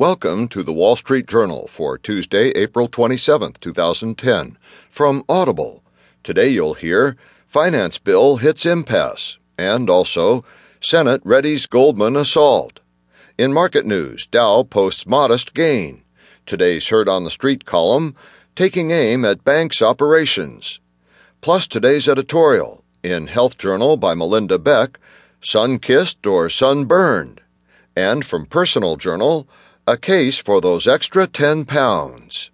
Welcome to the Wall Street Journal for Tuesday, April 27, 2010, from Audible. Today you'll hear Finance Bill hits impasse, and also Senate readies Goldman assault. In market news, Dow posts modest gain. Today's Heard on the Street column, taking aim at banks' operations. Plus today's editorial, in Health Journal by Melinda Beck, Sun Kissed or Sun Burned. And from Personal Journal, a case for those extra 10 pounds.